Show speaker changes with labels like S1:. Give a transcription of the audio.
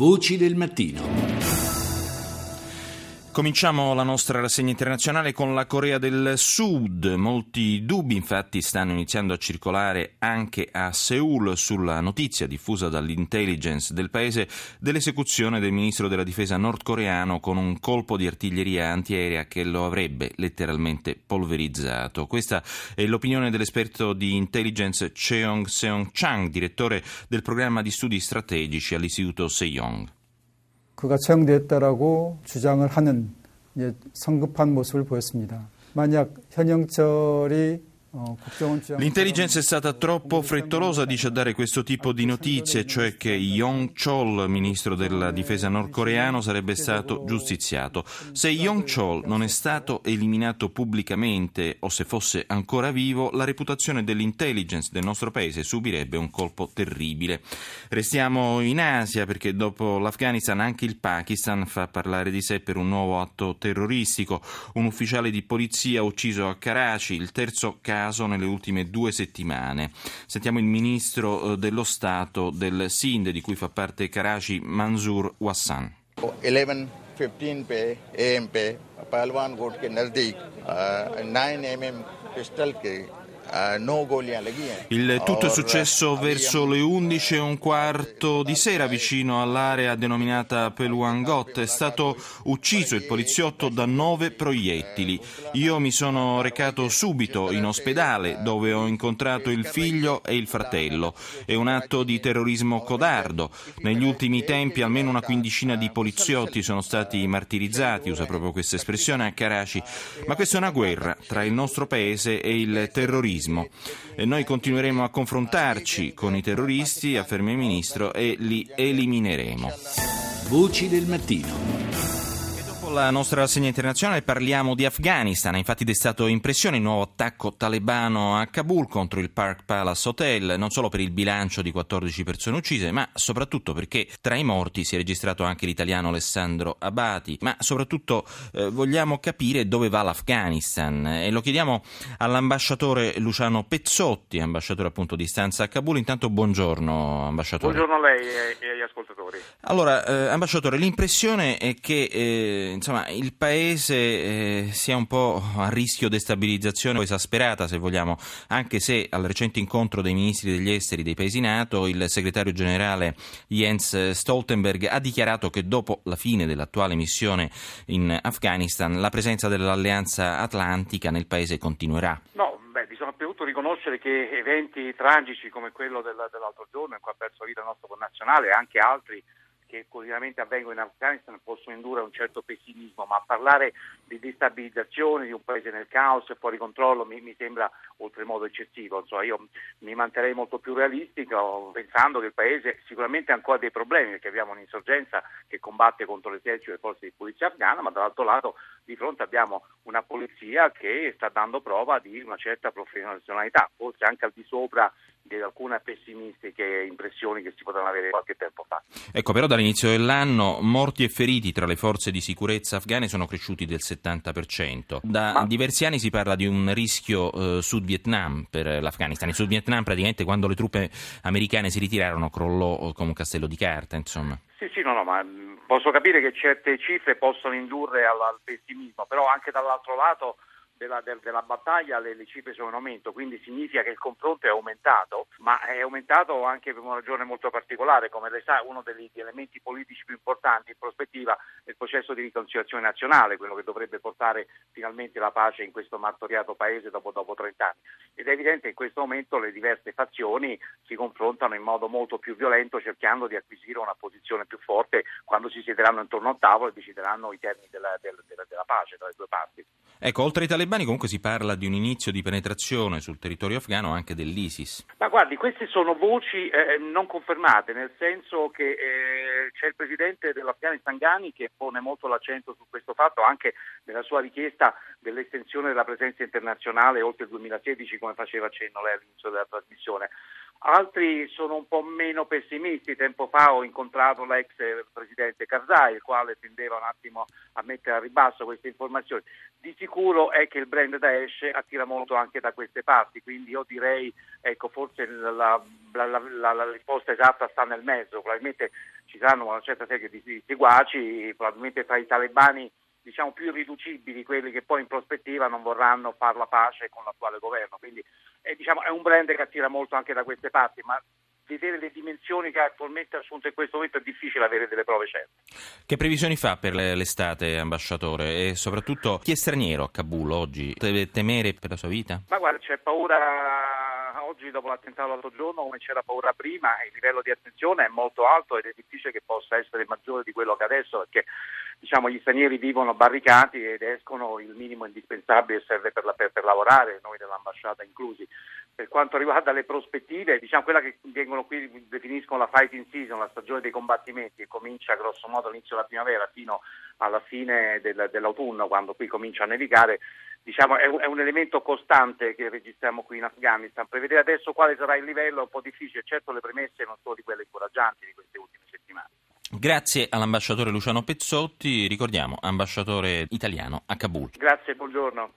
S1: Voci del mattino.
S2: Cominciamo la nostra rassegna internazionale con la Corea del Sud. Molti dubbi infatti stanno iniziando a circolare anche a Seoul sulla notizia diffusa dall'intelligence del paese dell'esecuzione del ministro della difesa nordcoreano con un colpo di artiglieria antiaerea che lo avrebbe letteralmente polverizzato. Questa è l'opinione dell'esperto di intelligence Cheong Seong-chang, direttore del programma di studi strategici all'istituto Sejong.
S3: 그가 처형됐다라고 주장을 하는 성급한 모습을 보였습니다. 만약 현영철이
S2: L'intelligence è stata troppo frettolosa, dice, a dare questo tipo di notizie, cioè che Yong Chol, ministro della difesa nordcoreano, sarebbe stato giustiziato. Se Yong Chol non è stato eliminato pubblicamente o se fosse ancora vivo, la reputazione dell'intelligence del nostro paese subirebbe un colpo terribile. Restiamo in Asia perché dopo l'Afghanistan anche il Pakistan fa parlare di sé per un nuovo atto terroristico. Un ufficiale di polizia ucciso a Karachi, il terzo caso caso nelle ultime due settimane. Sentiamo il ministro eh, dello Stato del Sind, di cui fa parte Karachi, Mansour Wassan. 11:15 पे एम पे पहलवान कोट के नजदीक 9 M pistol के il tutto è successo verso le 11 e un quarto di sera vicino all'area denominata Peluangot. È stato ucciso il poliziotto da nove proiettili. Io mi sono recato subito in ospedale dove ho incontrato il figlio e il fratello. È un atto di terrorismo codardo. Negli ultimi tempi almeno una quindicina di poliziotti sono stati martirizzati, usa proprio questa espressione a Karachi. Ma questa è una guerra tra il nostro paese e il terrorismo terrorismo. E noi continueremo a confrontarci con i terroristi, afferma il Ministro, e li elimineremo.
S1: Voci del mattino
S2: la nostra rassegna internazionale parliamo di Afghanistan. Ha infatti destato impressione il nuovo attacco talebano a Kabul contro il Park Palace Hotel, non solo per il bilancio di 14 persone uccise, ma soprattutto perché tra i morti si è registrato anche l'italiano Alessandro Abati. Ma soprattutto eh, vogliamo capire dove va l'Afghanistan e lo chiediamo all'ambasciatore Luciano Pezzotti, ambasciatore appunto di stanza a Kabul. Intanto buongiorno ambasciatore.
S4: Buongiorno a lei e agli ascoltatori.
S2: Allora, eh, ambasciatore, l'impressione è che eh, insomma, il paese eh, sia un po' a rischio destabilizzazione esasperata, se vogliamo, anche se al recente incontro dei ministri degli esteri dei paesi NATO il segretario generale Jens Stoltenberg ha dichiarato che dopo la fine dell'attuale missione in Afghanistan la presenza dell'Alleanza Atlantica nel paese continuerà.
S4: No, bisogna innanzitutto riconoscere che eventi tragici come quello dell'altro giorno in cui ha perso vita il nostro connazionale e anche altri che quotidianamente avvengono in Afghanistan possono indurre un certo pessimismo, ma parlare di destabilizzazione di un paese nel caos e fuori controllo mi, mi sembra oltremodo eccessivo. Insomma, io mi manterrei molto più realistico pensando che il paese sicuramente ha ancora dei problemi perché abbiamo un'insorgenza che combatte contro l'esercito e le forze di polizia afghana, ma dall'altro lato di fronte abbiamo una polizia che sta dando prova di una certa professionalità, forse anche al di sopra di alcune pessimistiche impressioni che si potranno avere qualche tempo fa.
S2: Ecco, però dall'inizio dell'anno morti e feriti tra le forze di sicurezza afghane sono cresciuti del 70%. Da Ma... diversi anni si parla di un rischio eh, Sud Vietnam per l'Afghanistan. Il Sud Vietnam praticamente quando le truppe americane si ritirarono crollò eh, come un castello di carta, insomma.
S4: Sì, sì, no, no, ma mm, posso capire che certe cifre possono indurre al, al pessimismo, però anche dall'altro lato della, del, della battaglia le, le, cifre sono in aumento, quindi significa che il confronto è aumentato, ma è aumentato anche per una ragione molto particolare, come lei sa uno degli elementi politici più importanti in prospettiva è il processo di riconciliazione nazionale, quello che dovrebbe portare finalmente la pace in questo martoriato paese dopo, dopo 30 anni. Ed è evidente che in questo momento le diverse fazioni si confrontano in modo molto più violento cercando di acquisire una posizione più forte quando si siederanno intorno a un tavolo e decideranno i termini della, della, della, pace tra le due parti.
S2: Ecco, oltre ai talebani comunque si parla di un inizio di penetrazione sul territorio afghano anche dell'ISIS.
S4: Ma guardi, queste sono voci eh, non confermate, nel senso che eh, c'è il presidente dell'Afghanistan Ghani che pone molto l'accento su questo fatto anche nella sua richiesta dell'estensione della presenza internazionale oltre il 2016 come faceva accenno lei all'inizio della trasmissione. Altri sono un po' meno pessimisti. Tempo fa ho incontrato l'ex presidente Karzai, il quale tendeva un attimo a mettere a ribasso queste informazioni. Di sicuro è che il brand Daesh attira molto anche da queste parti, quindi io direi, ecco, forse la, la, la, la risposta esatta sta nel mezzo. Probabilmente ci saranno una certa serie di, di seguaci, probabilmente tra i talebani diciamo, più irriducibili, quelli che poi in prospettiva non vorranno fare la pace con l'attuale governo. Quindi è, diciamo, è un brand che attira molto anche da queste parti, ma vedere le dimensioni che ha attualmente assunto in questo momento è difficile avere delle prove certe.
S2: Che previsioni fa per l'estate, ambasciatore? E soprattutto chi è straniero a Kabul oggi? Deve temere per la sua vita?
S4: Ma guarda, c'è paura oggi dopo l'attentato l'altro giorno come c'era paura prima, il livello di attenzione è molto alto ed è difficile che possa essere maggiore di quello che adesso perché diciamo, gli stranieri vivono barricati ed escono il minimo indispensabile serve per, la, per, per lavorare, noi dell'ambasciata inclusi. Per quanto riguarda le prospettive, diciamo quella che vengono qui definiscono la fighting season, la stagione dei combattimenti, che comincia grosso modo all'inizio della primavera fino alla fine del, dell'autunno, quando qui comincia a nevicare, diciamo, è, un, è, un, elemento costante che registriamo qui in Afghanistan. Prevedere adesso quale sarà il livello è un po' difficile, certo le premesse non sono di quelle incoraggianti di queste ultime settimane.
S2: Grazie all'ambasciatore Luciano Pezzotti, ricordiamo ambasciatore italiano a Kabul.
S4: Grazie, buongiorno.